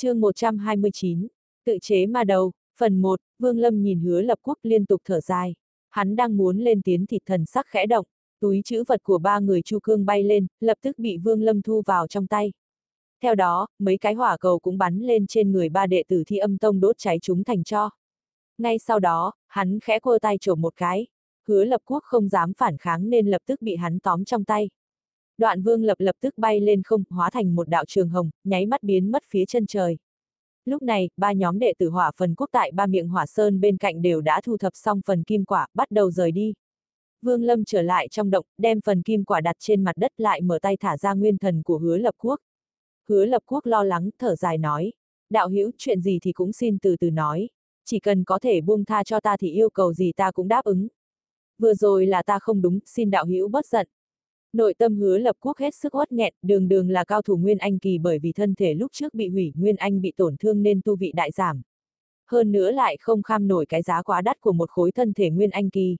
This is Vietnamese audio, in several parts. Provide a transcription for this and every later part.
chương 129, tự chế ma đầu, phần 1, Vương Lâm nhìn hứa lập quốc liên tục thở dài. Hắn đang muốn lên tiến thịt thần sắc khẽ động, túi chữ vật của ba người Chu Cương bay lên, lập tức bị Vương Lâm thu vào trong tay. Theo đó, mấy cái hỏa cầu cũng bắn lên trên người ba đệ tử thi âm tông đốt cháy chúng thành cho. Ngay sau đó, hắn khẽ quơ tay trổ một cái. Hứa lập quốc không dám phản kháng nên lập tức bị hắn tóm trong tay. Đoạn vương lập lập tức bay lên không, hóa thành một đạo trường hồng, nháy mắt biến mất phía chân trời. Lúc này, ba nhóm đệ tử hỏa phần quốc tại ba miệng hỏa sơn bên cạnh đều đã thu thập xong phần kim quả, bắt đầu rời đi. Vương Lâm trở lại trong động, đem phần kim quả đặt trên mặt đất lại mở tay thả ra nguyên thần của hứa lập quốc. Hứa lập quốc lo lắng, thở dài nói. Đạo hữu chuyện gì thì cũng xin từ từ nói. Chỉ cần có thể buông tha cho ta thì yêu cầu gì ta cũng đáp ứng. Vừa rồi là ta không đúng, xin đạo hữu bất giận. Nội tâm hứa lập quốc hết sức uất nghẹn, đường đường là cao thủ Nguyên Anh kỳ bởi vì thân thể lúc trước bị hủy, Nguyên Anh bị tổn thương nên tu vị đại giảm. Hơn nữa lại không kham nổi cái giá quá đắt của một khối thân thể Nguyên Anh kỳ.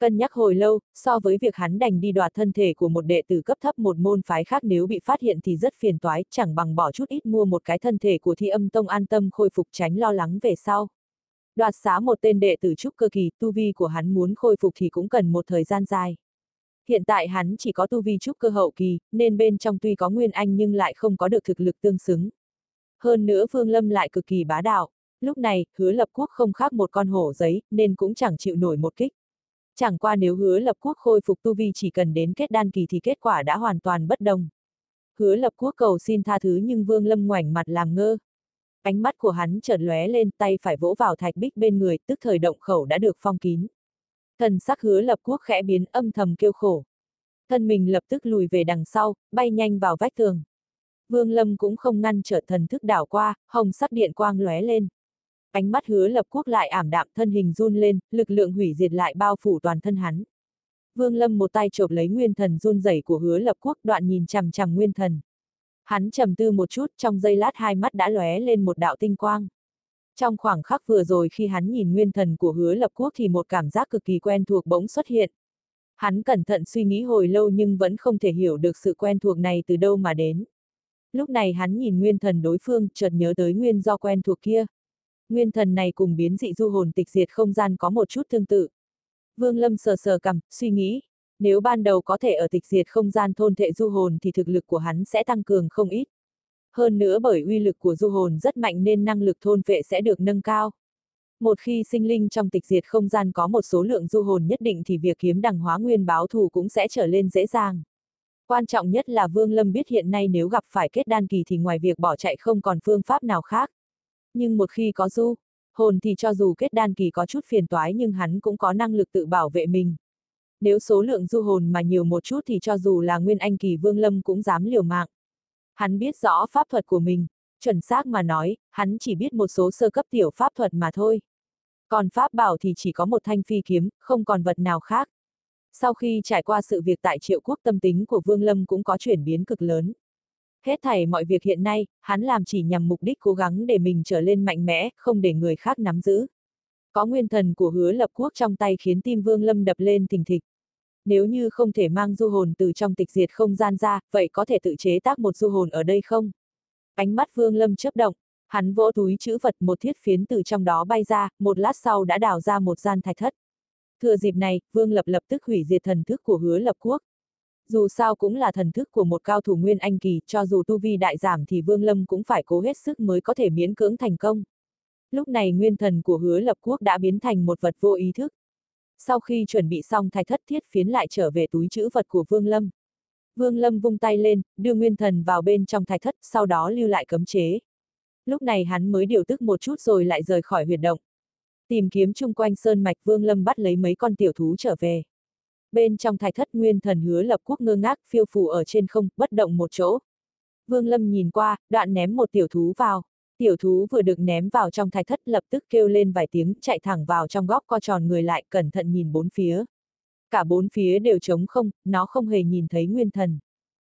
Cân nhắc hồi lâu, so với việc hắn đành đi đoạt thân thể của một đệ tử cấp thấp một môn phái khác nếu bị phát hiện thì rất phiền toái, chẳng bằng bỏ chút ít mua một cái thân thể của thi âm tông an tâm khôi phục tránh lo lắng về sau. Đoạt xá một tên đệ tử trúc cơ kỳ, tu vi của hắn muốn khôi phục thì cũng cần một thời gian dài. Hiện tại hắn chỉ có tu vi trúc cơ hậu kỳ, nên bên trong tuy có nguyên anh nhưng lại không có được thực lực tương xứng. Hơn nữa Vương Lâm lại cực kỳ bá đạo. Lúc này, hứa lập quốc không khác một con hổ giấy, nên cũng chẳng chịu nổi một kích. Chẳng qua nếu hứa lập quốc khôi phục tu vi chỉ cần đến kết đan kỳ thì kết quả đã hoàn toàn bất đồng. Hứa lập quốc cầu xin tha thứ nhưng Vương Lâm ngoảnh mặt làm ngơ. Ánh mắt của hắn chợt lóe lên tay phải vỗ vào thạch bích bên người, tức thời động khẩu đã được phong kín. Thần sắc hứa lập quốc khẽ biến âm thầm kêu khổ. Thân mình lập tức lùi về đằng sau, bay nhanh vào vách tường. Vương Lâm cũng không ngăn trở thần thức đảo qua, hồng sắc điện quang lóe lên. Ánh mắt hứa lập quốc lại ảm đạm thân hình run lên, lực lượng hủy diệt lại bao phủ toàn thân hắn. Vương Lâm một tay chộp lấy nguyên thần run rẩy của hứa lập quốc đoạn nhìn chằm chằm nguyên thần. Hắn trầm tư một chút, trong giây lát hai mắt đã lóe lên một đạo tinh quang. Trong khoảng khắc vừa rồi khi hắn nhìn nguyên thần của hứa lập quốc thì một cảm giác cực kỳ quen thuộc bỗng xuất hiện. Hắn cẩn thận suy nghĩ hồi lâu nhưng vẫn không thể hiểu được sự quen thuộc này từ đâu mà đến. Lúc này hắn nhìn nguyên thần đối phương, chợt nhớ tới nguyên do quen thuộc kia. Nguyên thần này cùng biến dị du hồn tịch diệt không gian có một chút tương tự. Vương Lâm sờ sờ cầm, suy nghĩ, nếu ban đầu có thể ở tịch diệt không gian thôn thệ du hồn thì thực lực của hắn sẽ tăng cường không ít. Hơn nữa bởi uy lực của du hồn rất mạnh nên năng lực thôn vệ sẽ được nâng cao. Một khi sinh linh trong tịch diệt không gian có một số lượng du hồn nhất định thì việc kiếm đằng hóa nguyên báo thù cũng sẽ trở lên dễ dàng. Quan trọng nhất là Vương Lâm biết hiện nay nếu gặp phải kết đan kỳ thì ngoài việc bỏ chạy không còn phương pháp nào khác. Nhưng một khi có du, hồn thì cho dù kết đan kỳ có chút phiền toái nhưng hắn cũng có năng lực tự bảo vệ mình. Nếu số lượng du hồn mà nhiều một chút thì cho dù là nguyên anh kỳ Vương Lâm cũng dám liều mạng. Hắn biết rõ pháp thuật của mình, chuẩn xác mà nói, hắn chỉ biết một số sơ cấp tiểu pháp thuật mà thôi. Còn pháp bảo thì chỉ có một thanh phi kiếm, không còn vật nào khác. Sau khi trải qua sự việc tại triệu quốc tâm tính của Vương Lâm cũng có chuyển biến cực lớn. Hết thảy mọi việc hiện nay, hắn làm chỉ nhằm mục đích cố gắng để mình trở lên mạnh mẽ, không để người khác nắm giữ. Có nguyên thần của hứa lập quốc trong tay khiến tim Vương Lâm đập lên thình thịch nếu như không thể mang du hồn từ trong tịch diệt không gian ra, vậy có thể tự chế tác một du hồn ở đây không? Ánh mắt Vương Lâm chớp động, hắn vỗ túi chữ vật một thiết phiến từ trong đó bay ra, một lát sau đã đào ra một gian thạch thất. Thừa dịp này, Vương Lập lập tức hủy diệt thần thức của hứa lập quốc. Dù sao cũng là thần thức của một cao thủ nguyên anh kỳ, cho dù tu vi đại giảm thì Vương Lâm cũng phải cố hết sức mới có thể miễn cưỡng thành công. Lúc này nguyên thần của hứa lập quốc đã biến thành một vật vô ý thức. Sau khi chuẩn bị xong thạch thất thiết phiến lại trở về túi chữ vật của Vương Lâm. Vương Lâm vung tay lên, đưa nguyên thần vào bên trong thạch thất, sau đó lưu lại cấm chế. Lúc này hắn mới điều tức một chút rồi lại rời khỏi huyệt động. Tìm kiếm chung quanh sơn mạch Vương Lâm bắt lấy mấy con tiểu thú trở về. Bên trong thạch thất nguyên thần hứa lập quốc ngơ ngác phiêu phù ở trên không, bất động một chỗ. Vương Lâm nhìn qua, đoạn ném một tiểu thú vào. Tiểu thú vừa được ném vào trong thạch thất lập tức kêu lên vài tiếng chạy thẳng vào trong góc co tròn người lại cẩn thận nhìn bốn phía. Cả bốn phía đều trống không, nó không hề nhìn thấy nguyên thần.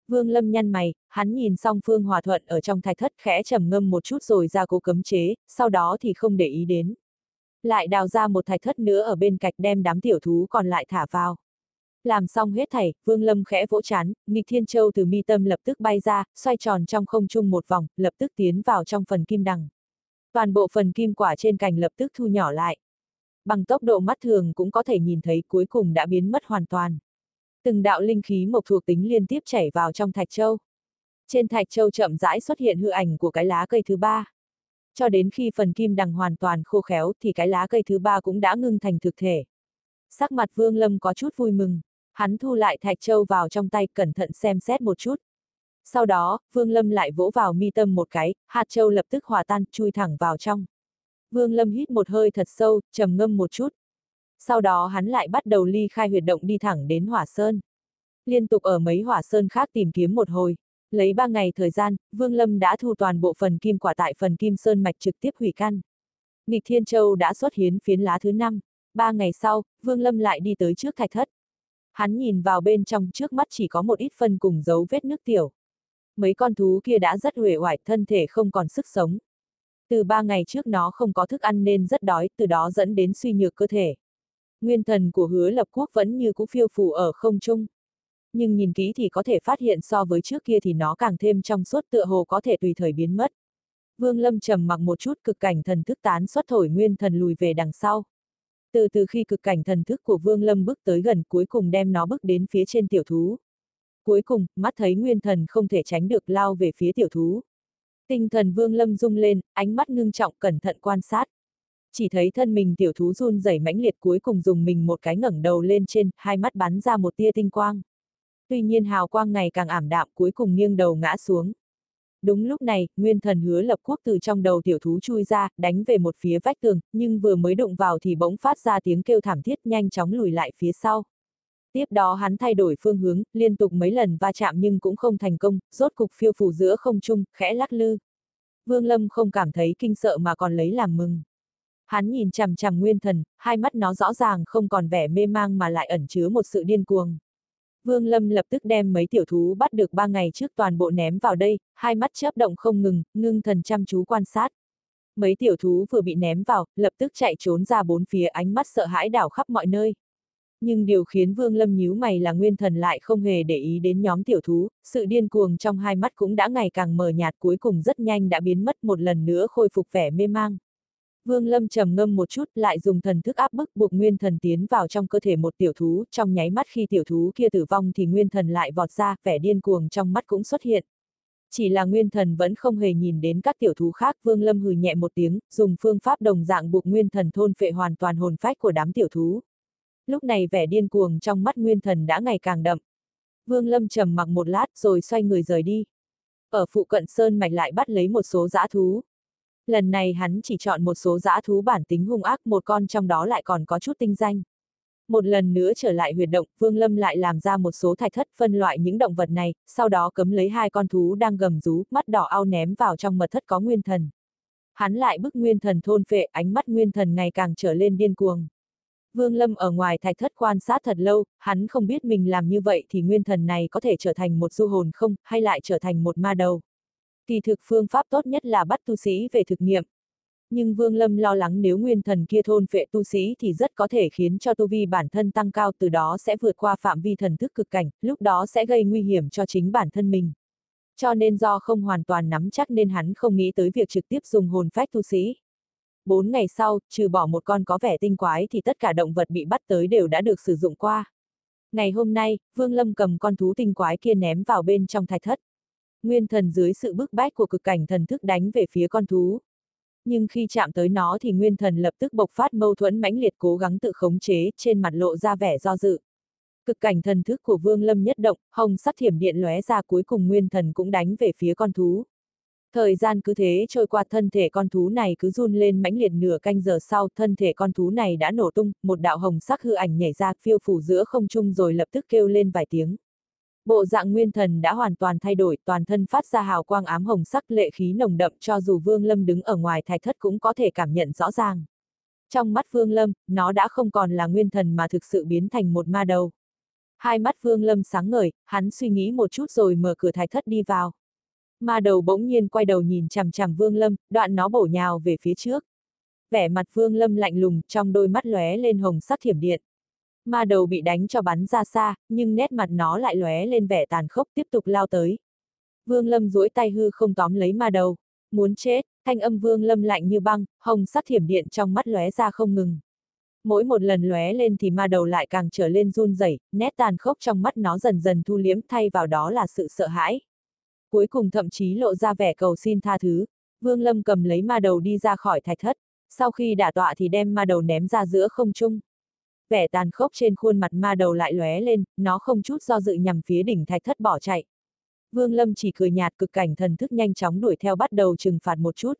Vương Lâm nhăn mày, hắn nhìn xong Phương Hòa Thuận ở trong thạch thất khẽ trầm ngâm một chút rồi ra cố cấm chế, sau đó thì không để ý đến. Lại đào ra một thạch thất nữa ở bên cạnh đem đám tiểu thú còn lại thả vào. Làm xong hết thảy, Vương Lâm khẽ vỗ chán, nghịch thiên châu từ mi tâm lập tức bay ra, xoay tròn trong không trung một vòng, lập tức tiến vào trong phần kim đằng. Toàn bộ phần kim quả trên cành lập tức thu nhỏ lại. Bằng tốc độ mắt thường cũng có thể nhìn thấy cuối cùng đã biến mất hoàn toàn. Từng đạo linh khí mộc thuộc tính liên tiếp chảy vào trong thạch châu. Trên thạch châu chậm rãi xuất hiện hư ảnh của cái lá cây thứ ba. Cho đến khi phần kim đằng hoàn toàn khô khéo thì cái lá cây thứ ba cũng đã ngưng thành thực thể. Sắc mặt Vương Lâm có chút vui mừng. Hắn thu lại thạch châu vào trong tay cẩn thận xem xét một chút. Sau đó, Vương Lâm lại vỗ vào mi tâm một cái, hạt châu lập tức hòa tan, chui thẳng vào trong. Vương Lâm hít một hơi thật sâu, trầm ngâm một chút. Sau đó hắn lại bắt đầu ly khai huyệt động đi thẳng đến hỏa sơn. Liên tục ở mấy hỏa sơn khác tìm kiếm một hồi. Lấy ba ngày thời gian, Vương Lâm đã thu toàn bộ phần kim quả tại phần kim sơn mạch trực tiếp hủy căn. Nghịch Thiên Châu đã xuất hiến phiến lá thứ năm. Ba ngày sau, Vương Lâm lại đi tới trước thạch thất. Hắn nhìn vào bên trong trước mắt chỉ có một ít phân cùng dấu vết nước tiểu. Mấy con thú kia đã rất huệ hoại, thân thể không còn sức sống. Từ ba ngày trước nó không có thức ăn nên rất đói, từ đó dẫn đến suy nhược cơ thể. Nguyên thần của hứa lập quốc vẫn như cũ phiêu phù ở không trung. Nhưng nhìn kỹ thì có thể phát hiện so với trước kia thì nó càng thêm trong suốt tựa hồ có thể tùy thời biến mất. Vương Lâm trầm mặc một chút cực cảnh thần thức tán xuất thổi nguyên thần lùi về đằng sau. Từ từ khi cực cảnh thần thức của Vương Lâm bước tới gần cuối cùng đem nó bước đến phía trên tiểu thú. Cuối cùng, mắt thấy nguyên thần không thể tránh được lao về phía tiểu thú. Tinh thần Vương Lâm rung lên, ánh mắt ngưng trọng cẩn thận quan sát. Chỉ thấy thân mình tiểu thú run rẩy mãnh liệt cuối cùng dùng mình một cái ngẩng đầu lên trên, hai mắt bắn ra một tia tinh quang. Tuy nhiên hào quang ngày càng ảm đạm cuối cùng nghiêng đầu ngã xuống. Đúng lúc này, nguyên thần hứa lập quốc từ trong đầu tiểu thú chui ra, đánh về một phía vách tường, nhưng vừa mới đụng vào thì bỗng phát ra tiếng kêu thảm thiết nhanh chóng lùi lại phía sau. Tiếp đó hắn thay đổi phương hướng, liên tục mấy lần va chạm nhưng cũng không thành công, rốt cục phiêu phù giữa không trung, khẽ lắc lư. Vương Lâm không cảm thấy kinh sợ mà còn lấy làm mừng. Hắn nhìn chằm chằm nguyên thần, hai mắt nó rõ ràng không còn vẻ mê mang mà lại ẩn chứa một sự điên cuồng. Vương Lâm lập tức đem mấy tiểu thú bắt được ba ngày trước toàn bộ ném vào đây, hai mắt chớp động không ngừng, ngưng thần chăm chú quan sát. Mấy tiểu thú vừa bị ném vào, lập tức chạy trốn ra bốn phía ánh mắt sợ hãi đảo khắp mọi nơi. Nhưng điều khiến Vương Lâm nhíu mày là nguyên thần lại không hề để ý đến nhóm tiểu thú, sự điên cuồng trong hai mắt cũng đã ngày càng mờ nhạt cuối cùng rất nhanh đã biến mất một lần nữa khôi phục vẻ mê mang. Vương Lâm trầm ngâm một chút lại dùng thần thức áp bức buộc nguyên thần tiến vào trong cơ thể một tiểu thú, trong nháy mắt khi tiểu thú kia tử vong thì nguyên thần lại vọt ra, vẻ điên cuồng trong mắt cũng xuất hiện. Chỉ là nguyên thần vẫn không hề nhìn đến các tiểu thú khác, Vương Lâm hừ nhẹ một tiếng, dùng phương pháp đồng dạng buộc nguyên thần thôn phệ hoàn toàn hồn phách của đám tiểu thú. Lúc này vẻ điên cuồng trong mắt nguyên thần đã ngày càng đậm. Vương Lâm trầm mặc một lát rồi xoay người rời đi. Ở phụ cận Sơn Mạch lại bắt lấy một số dã thú, Lần này hắn chỉ chọn một số dã thú bản tính hung ác, một con trong đó lại còn có chút tinh danh. Một lần nữa trở lại huyệt động, Vương Lâm lại làm ra một số thạch thất phân loại những động vật này, sau đó cấm lấy hai con thú đang gầm rú, mắt đỏ ao ném vào trong mật thất có nguyên thần. Hắn lại bức nguyên thần thôn phệ, ánh mắt nguyên thần ngày càng trở lên điên cuồng. Vương Lâm ở ngoài thạch thất quan sát thật lâu, hắn không biết mình làm như vậy thì nguyên thần này có thể trở thành một du hồn không, hay lại trở thành một ma đầu. Kỳ thực phương pháp tốt nhất là bắt tu sĩ về thực nghiệm. Nhưng Vương Lâm lo lắng nếu nguyên thần kia thôn phệ tu sĩ thì rất có thể khiến cho tu vi bản thân tăng cao từ đó sẽ vượt qua phạm vi thần thức cực cảnh, lúc đó sẽ gây nguy hiểm cho chính bản thân mình. Cho nên do không hoàn toàn nắm chắc nên hắn không nghĩ tới việc trực tiếp dùng hồn phách tu sĩ. Bốn ngày sau, trừ bỏ một con có vẻ tinh quái thì tất cả động vật bị bắt tới đều đã được sử dụng qua. Ngày hôm nay, Vương Lâm cầm con thú tinh quái kia ném vào bên trong thạch thất. Nguyên thần dưới sự bức bách của cực cảnh thần thức đánh về phía con thú. Nhưng khi chạm tới nó thì nguyên thần lập tức bộc phát mâu thuẫn mãnh liệt cố gắng tự khống chế, trên mặt lộ ra vẻ do dự. Cực cảnh thần thức của Vương Lâm nhất động, hồng sắc thiểm điện lóe ra cuối cùng nguyên thần cũng đánh về phía con thú. Thời gian cứ thế trôi qua thân thể con thú này cứ run lên mãnh liệt nửa canh giờ sau, thân thể con thú này đã nổ tung, một đạo hồng sắc hư ảnh nhảy ra phiêu phủ giữa không trung rồi lập tức kêu lên vài tiếng. Bộ dạng nguyên thần đã hoàn toàn thay đổi, toàn thân phát ra hào quang ám hồng sắc lệ khí nồng đậm cho dù Vương Lâm đứng ở ngoài thạch thất cũng có thể cảm nhận rõ ràng. Trong mắt Vương Lâm, nó đã không còn là nguyên thần mà thực sự biến thành một ma đầu. Hai mắt Vương Lâm sáng ngời, hắn suy nghĩ một chút rồi mở cửa thạch thất đi vào. Ma đầu bỗng nhiên quay đầu nhìn chằm chằm Vương Lâm, đoạn nó bổ nhào về phía trước. Vẻ mặt Vương Lâm lạnh lùng, trong đôi mắt lóe lên hồng sắc thiểm điện. Ma đầu bị đánh cho bắn ra xa, nhưng nét mặt nó lại lóe lên vẻ tàn khốc tiếp tục lao tới. Vương Lâm duỗi tay hư không tóm lấy ma đầu. Muốn chết, thanh âm Vương Lâm lạnh như băng, hồng sắc thiểm điện trong mắt lóe ra không ngừng. Mỗi một lần lóe lên thì ma đầu lại càng trở lên run rẩy, nét tàn khốc trong mắt nó dần dần thu liếm thay vào đó là sự sợ hãi. Cuối cùng thậm chí lộ ra vẻ cầu xin tha thứ, Vương Lâm cầm lấy ma đầu đi ra khỏi thạch thất, sau khi đả tọa thì đem ma đầu ném ra giữa không trung. Vẻ tàn khốc trên khuôn mặt ma đầu lại lóe lên, nó không chút do dự nhằm phía đỉnh thạch thất bỏ chạy. Vương Lâm chỉ cười nhạt cực cảnh thần thức nhanh chóng đuổi theo bắt đầu trừng phạt một chút.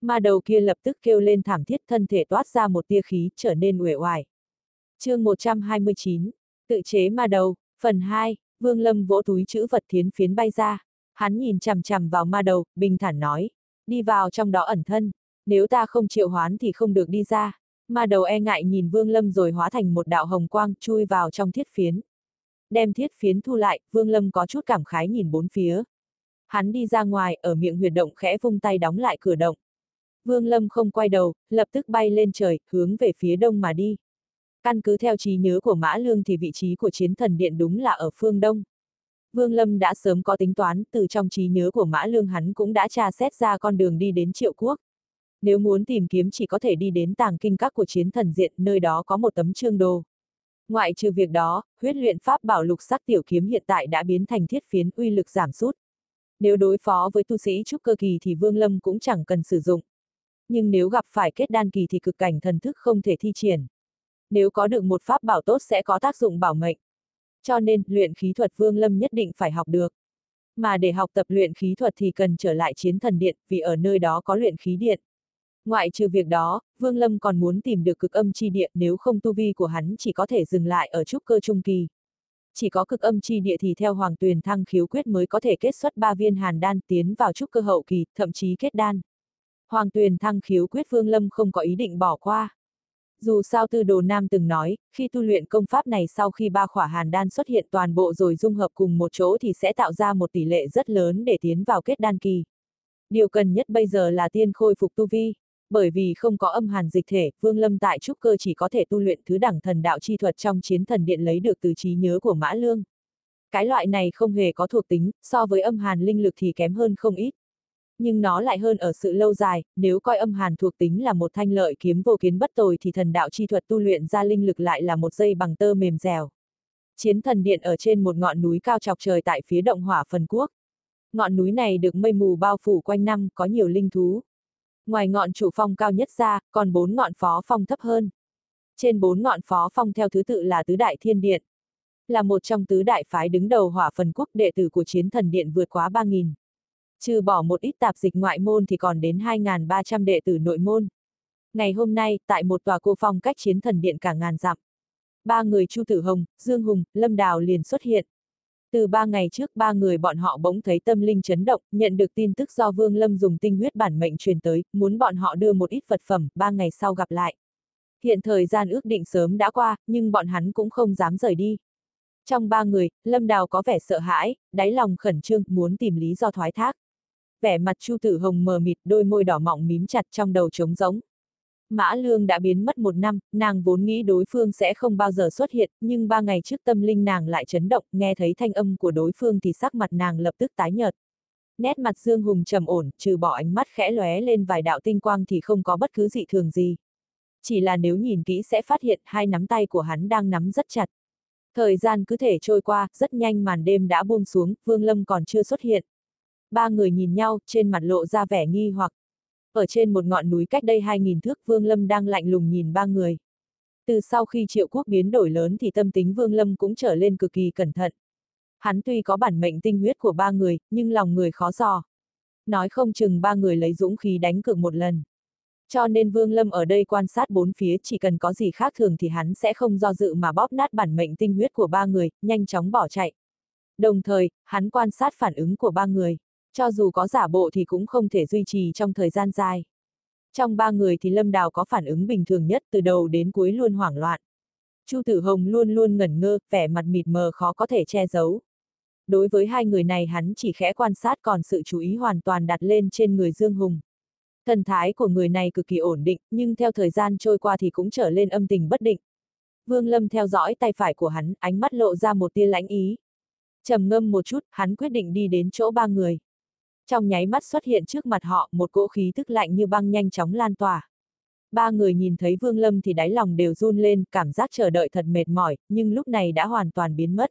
Ma đầu kia lập tức kêu lên thảm thiết thân thể toát ra một tia khí trở nên uể oải. chương 129, tự chế ma đầu, phần 2, Vương Lâm vỗ túi chữ vật thiến phiến bay ra. Hắn nhìn chằm chằm vào ma đầu, bình thản nói, đi vào trong đó ẩn thân, nếu ta không triệu hoán thì không được đi ra. Ma đầu e ngại nhìn Vương Lâm rồi hóa thành một đạo hồng quang chui vào trong thiết phiến. Đem thiết phiến thu lại, Vương Lâm có chút cảm khái nhìn bốn phía. Hắn đi ra ngoài, ở miệng huyệt động khẽ vung tay đóng lại cửa động. Vương Lâm không quay đầu, lập tức bay lên trời, hướng về phía đông mà đi. Căn cứ theo trí nhớ của Mã Lương thì vị trí của chiến thần điện đúng là ở phương đông. Vương Lâm đã sớm có tính toán, từ trong trí nhớ của Mã Lương hắn cũng đã tra xét ra con đường đi đến triệu quốc. Nếu muốn tìm kiếm chỉ có thể đi đến tàng kinh các của chiến thần diện, nơi đó có một tấm trương đồ. Ngoại trừ việc đó, huyết luyện pháp bảo lục sắc tiểu kiếm hiện tại đã biến thành thiết phiến uy lực giảm sút. Nếu đối phó với tu sĩ trúc cơ kỳ thì Vương Lâm cũng chẳng cần sử dụng. Nhưng nếu gặp phải kết đan kỳ thì cực cảnh thần thức không thể thi triển. Nếu có được một pháp bảo tốt sẽ có tác dụng bảo mệnh. Cho nên, luyện khí thuật Vương Lâm nhất định phải học được. Mà để học tập luyện khí thuật thì cần trở lại chiến thần điện, vì ở nơi đó có luyện khí điện. Ngoại trừ việc đó, Vương Lâm còn muốn tìm được cực âm chi địa nếu không tu vi của hắn chỉ có thể dừng lại ở trúc cơ trung kỳ. Chỉ có cực âm chi địa thì theo Hoàng Tuyền Thăng khiếu quyết mới có thể kết xuất ba viên hàn đan tiến vào trúc cơ hậu kỳ, thậm chí kết đan. Hoàng Tuyền Thăng khiếu quyết Vương Lâm không có ý định bỏ qua. Dù sao Tư Đồ Nam từng nói, khi tu luyện công pháp này sau khi ba khỏa hàn đan xuất hiện toàn bộ rồi dung hợp cùng một chỗ thì sẽ tạo ra một tỷ lệ rất lớn để tiến vào kết đan kỳ. Điều cần nhất bây giờ là tiên khôi phục tu vi. Bởi vì không có âm hàn dịch thể, Vương Lâm tại trúc cơ chỉ có thể tu luyện thứ đẳng thần đạo chi thuật trong chiến thần điện lấy được từ trí nhớ của Mã Lương. Cái loại này không hề có thuộc tính, so với âm hàn linh lực thì kém hơn không ít. Nhưng nó lại hơn ở sự lâu dài, nếu coi âm hàn thuộc tính là một thanh lợi kiếm vô kiến bất tồi thì thần đạo chi thuật tu luyện ra linh lực lại là một dây bằng tơ mềm dẻo. Chiến thần điện ở trên một ngọn núi cao chọc trời tại phía động hỏa phần quốc. Ngọn núi này được mây mù bao phủ quanh năm, có nhiều linh thú. Ngoài ngọn chủ phong cao nhất ra, còn bốn ngọn phó phong thấp hơn. Trên bốn ngọn phó phong theo thứ tự là Tứ Đại Thiên Điện. Là một trong tứ đại phái đứng đầu hỏa phần quốc đệ tử của chiến thần điện vượt quá 3.000. Trừ bỏ một ít tạp dịch ngoại môn thì còn đến 2.300 đệ tử nội môn. Ngày hôm nay, tại một tòa cô phong cách chiến thần điện cả ngàn dặm. Ba người Chu Tử Hồng, Dương Hùng, Lâm Đào liền xuất hiện. Từ ba ngày trước ba người bọn họ bỗng thấy tâm linh chấn động, nhận được tin tức do Vương Lâm dùng tinh huyết bản mệnh truyền tới, muốn bọn họ đưa một ít vật phẩm, ba ngày sau gặp lại. Hiện thời gian ước định sớm đã qua, nhưng bọn hắn cũng không dám rời đi. Trong ba người, Lâm Đào có vẻ sợ hãi, đáy lòng khẩn trương, muốn tìm lý do thoái thác. Vẻ mặt Chu Tử Hồng mờ mịt, đôi môi đỏ mọng mím chặt trong đầu trống rỗng. Mã Lương đã biến mất một năm, nàng vốn nghĩ đối phương sẽ không bao giờ xuất hiện, nhưng ba ngày trước tâm linh nàng lại chấn động, nghe thấy thanh âm của đối phương thì sắc mặt nàng lập tức tái nhợt. Nét mặt Dương Hùng trầm ổn, trừ bỏ ánh mắt khẽ lóe lên vài đạo tinh quang thì không có bất cứ dị thường gì. Chỉ là nếu nhìn kỹ sẽ phát hiện hai nắm tay của hắn đang nắm rất chặt. Thời gian cứ thể trôi qua, rất nhanh màn đêm đã buông xuống, Vương Lâm còn chưa xuất hiện. Ba người nhìn nhau, trên mặt lộ ra vẻ nghi hoặc, ở trên một ngọn núi cách đây 2.000 thước Vương Lâm đang lạnh lùng nhìn ba người. Từ sau khi triệu quốc biến đổi lớn thì tâm tính Vương Lâm cũng trở lên cực kỳ cẩn thận. Hắn tuy có bản mệnh tinh huyết của ba người, nhưng lòng người khó dò. Nói không chừng ba người lấy dũng khí đánh cược một lần. Cho nên Vương Lâm ở đây quan sát bốn phía chỉ cần có gì khác thường thì hắn sẽ không do dự mà bóp nát bản mệnh tinh huyết của ba người, nhanh chóng bỏ chạy. Đồng thời, hắn quan sát phản ứng của ba người cho dù có giả bộ thì cũng không thể duy trì trong thời gian dài. Trong ba người thì Lâm Đào có phản ứng bình thường nhất từ đầu đến cuối luôn hoảng loạn. Chu Tử Hồng luôn luôn ngẩn ngơ, vẻ mặt mịt mờ khó có thể che giấu. Đối với hai người này hắn chỉ khẽ quan sát còn sự chú ý hoàn toàn đặt lên trên người Dương Hùng. Thần thái của người này cực kỳ ổn định, nhưng theo thời gian trôi qua thì cũng trở lên âm tình bất định. Vương Lâm theo dõi tay phải của hắn, ánh mắt lộ ra một tia lãnh ý. trầm ngâm một chút, hắn quyết định đi đến chỗ ba người. Trong nháy mắt xuất hiện trước mặt họ một cỗ khí tức lạnh như băng nhanh chóng lan tỏa. Ba người nhìn thấy Vương Lâm thì đáy lòng đều run lên, cảm giác chờ đợi thật mệt mỏi, nhưng lúc này đã hoàn toàn biến mất.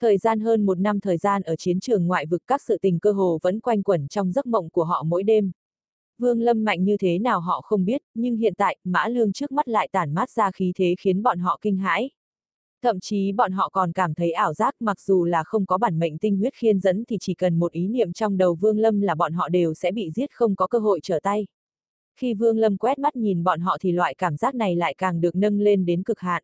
Thời gian hơn một năm thời gian ở chiến trường ngoại vực các sự tình cơ hồ vẫn quanh quẩn trong giấc mộng của họ mỗi đêm. Vương Lâm mạnh như thế nào họ không biết, nhưng hiện tại, Mã Lương trước mắt lại tản mát ra khí thế khiến bọn họ kinh hãi. Thậm chí bọn họ còn cảm thấy ảo giác mặc dù là không có bản mệnh tinh huyết khiên dẫn thì chỉ cần một ý niệm trong đầu Vương Lâm là bọn họ đều sẽ bị giết không có cơ hội trở tay. Khi Vương Lâm quét mắt nhìn bọn họ thì loại cảm giác này lại càng được nâng lên đến cực hạn.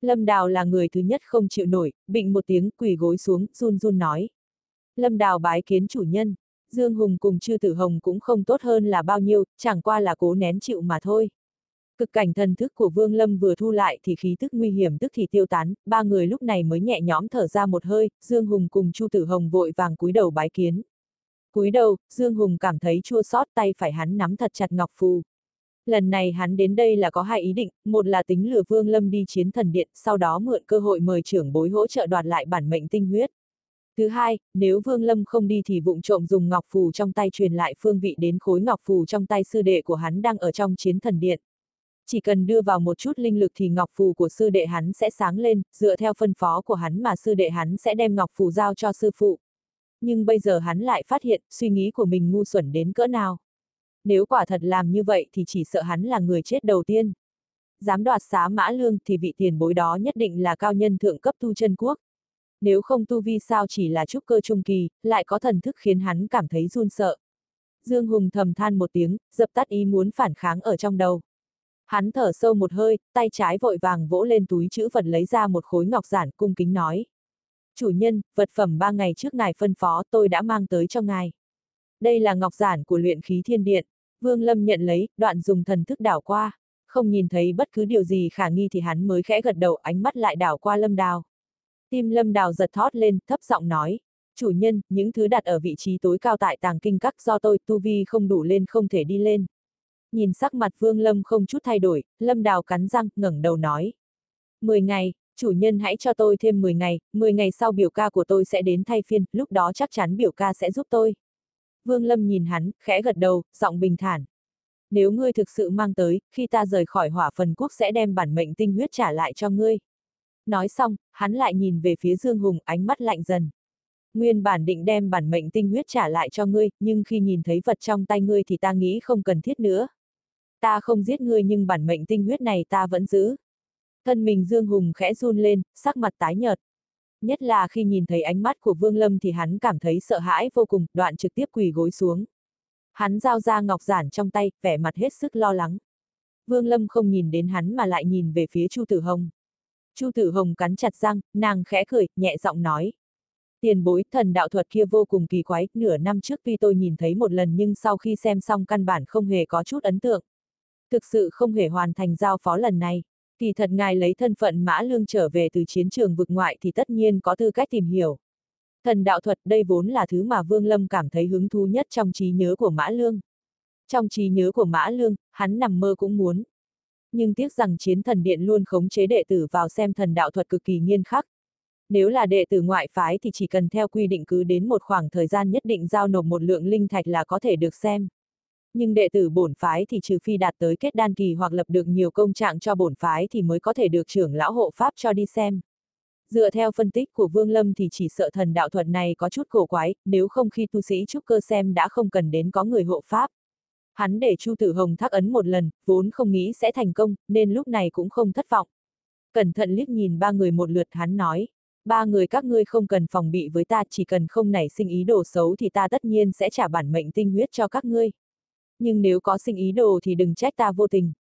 Lâm Đào là người thứ nhất không chịu nổi, bịnh một tiếng quỳ gối xuống, run run nói. Lâm Đào bái kiến chủ nhân, Dương Hùng cùng Trư Tử Hồng cũng không tốt hơn là bao nhiêu, chẳng qua là cố nén chịu mà thôi. Cực cảnh thần thức của Vương Lâm vừa thu lại thì khí tức nguy hiểm tức thì tiêu tán, ba người lúc này mới nhẹ nhõm thở ra một hơi, Dương Hùng cùng Chu Tử Hồng vội vàng cúi đầu bái kiến. Cúi đầu, Dương Hùng cảm thấy chua xót tay phải hắn nắm thật chặt ngọc phù. Lần này hắn đến đây là có hai ý định, một là tính lừa Vương Lâm đi chiến thần điện, sau đó mượn cơ hội mời trưởng bối hỗ trợ đoạt lại bản mệnh tinh huyết. Thứ hai, nếu Vương Lâm không đi thì vụng trộm dùng ngọc phù trong tay truyền lại phương vị đến khối ngọc phù trong tay sư đệ của hắn đang ở trong chiến thần điện. Chỉ cần đưa vào một chút linh lực thì ngọc phù của sư đệ hắn sẽ sáng lên, dựa theo phân phó của hắn mà sư đệ hắn sẽ đem ngọc phù giao cho sư phụ. Nhưng bây giờ hắn lại phát hiện, suy nghĩ của mình ngu xuẩn đến cỡ nào. Nếu quả thật làm như vậy thì chỉ sợ hắn là người chết đầu tiên. Dám đoạt xá mã lương thì vị tiền bối đó nhất định là cao nhân thượng cấp tu chân quốc. Nếu không tu vi sao chỉ là trúc cơ trung kỳ, lại có thần thức khiến hắn cảm thấy run sợ. Dương Hùng thầm than một tiếng, dập tắt ý muốn phản kháng ở trong đầu. Hắn thở sâu một hơi, tay trái vội vàng vỗ lên túi chữ vật lấy ra một khối ngọc giản cung kính nói. Chủ nhân, vật phẩm ba ngày trước ngài phân phó tôi đã mang tới cho ngài. Đây là ngọc giản của luyện khí thiên điện. Vương Lâm nhận lấy, đoạn dùng thần thức đảo qua. Không nhìn thấy bất cứ điều gì khả nghi thì hắn mới khẽ gật đầu ánh mắt lại đảo qua Lâm Đào. Tim Lâm Đào giật thót lên, thấp giọng nói. Chủ nhân, những thứ đặt ở vị trí tối cao tại tàng kinh các do tôi tu vi không đủ lên không thể đi lên. Nhìn sắc mặt Vương Lâm không chút thay đổi, Lâm Đào cắn răng, ngẩng đầu nói. Mười ngày, chủ nhân hãy cho tôi thêm 10 ngày, 10 ngày sau biểu ca của tôi sẽ đến thay phiên, lúc đó chắc chắn biểu ca sẽ giúp tôi. Vương Lâm nhìn hắn, khẽ gật đầu, giọng bình thản. Nếu ngươi thực sự mang tới, khi ta rời khỏi hỏa phần quốc sẽ đem bản mệnh tinh huyết trả lại cho ngươi. Nói xong, hắn lại nhìn về phía Dương Hùng, ánh mắt lạnh dần. Nguyên bản định đem bản mệnh tinh huyết trả lại cho ngươi, nhưng khi nhìn thấy vật trong tay ngươi thì ta nghĩ không cần thiết nữa. Ta không giết ngươi nhưng bản mệnh tinh huyết này ta vẫn giữ. Thân mình Dương Hùng khẽ run lên, sắc mặt tái nhợt. Nhất là khi nhìn thấy ánh mắt của Vương Lâm thì hắn cảm thấy sợ hãi vô cùng, đoạn trực tiếp quỳ gối xuống. Hắn giao ra ngọc giản trong tay, vẻ mặt hết sức lo lắng. Vương Lâm không nhìn đến hắn mà lại nhìn về phía Chu Tử Hồng. Chu Tử Hồng cắn chặt răng, nàng khẽ cười, nhẹ giọng nói. Tiền bối, thần đạo thuật kia vô cùng kỳ quái, nửa năm trước tuy tôi nhìn thấy một lần nhưng sau khi xem xong căn bản không hề có chút ấn tượng. Thực sự không hề hoàn thành giao phó lần này. Kỳ thật ngài lấy thân phận mã lương trở về từ chiến trường vực ngoại thì tất nhiên có tư cách tìm hiểu. Thần đạo thuật đây vốn là thứ mà Vương Lâm cảm thấy hứng thú nhất trong trí nhớ của mã lương. Trong trí nhớ của mã lương, hắn nằm mơ cũng muốn. Nhưng tiếc rằng chiến thần điện luôn khống chế đệ tử vào xem thần đạo thuật cực kỳ nghiêm khắc. Nếu là đệ tử ngoại phái thì chỉ cần theo quy định cứ đến một khoảng thời gian nhất định giao nộp một lượng linh thạch là có thể được xem nhưng đệ tử bổn phái thì trừ phi đạt tới kết đan kỳ hoặc lập được nhiều công trạng cho bổn phái thì mới có thể được trưởng lão hộ pháp cho đi xem. Dựa theo phân tích của Vương Lâm thì chỉ sợ thần đạo thuật này có chút cổ quái, nếu không khi tu sĩ trúc cơ xem đã không cần đến có người hộ pháp. Hắn để Chu Tử Hồng thắc ấn một lần, vốn không nghĩ sẽ thành công, nên lúc này cũng không thất vọng. Cẩn thận liếc nhìn ba người một lượt hắn nói, ba người các ngươi không cần phòng bị với ta, chỉ cần không nảy sinh ý đồ xấu thì ta tất nhiên sẽ trả bản mệnh tinh huyết cho các ngươi nhưng nếu có sinh ý đồ thì đừng trách ta vô tình.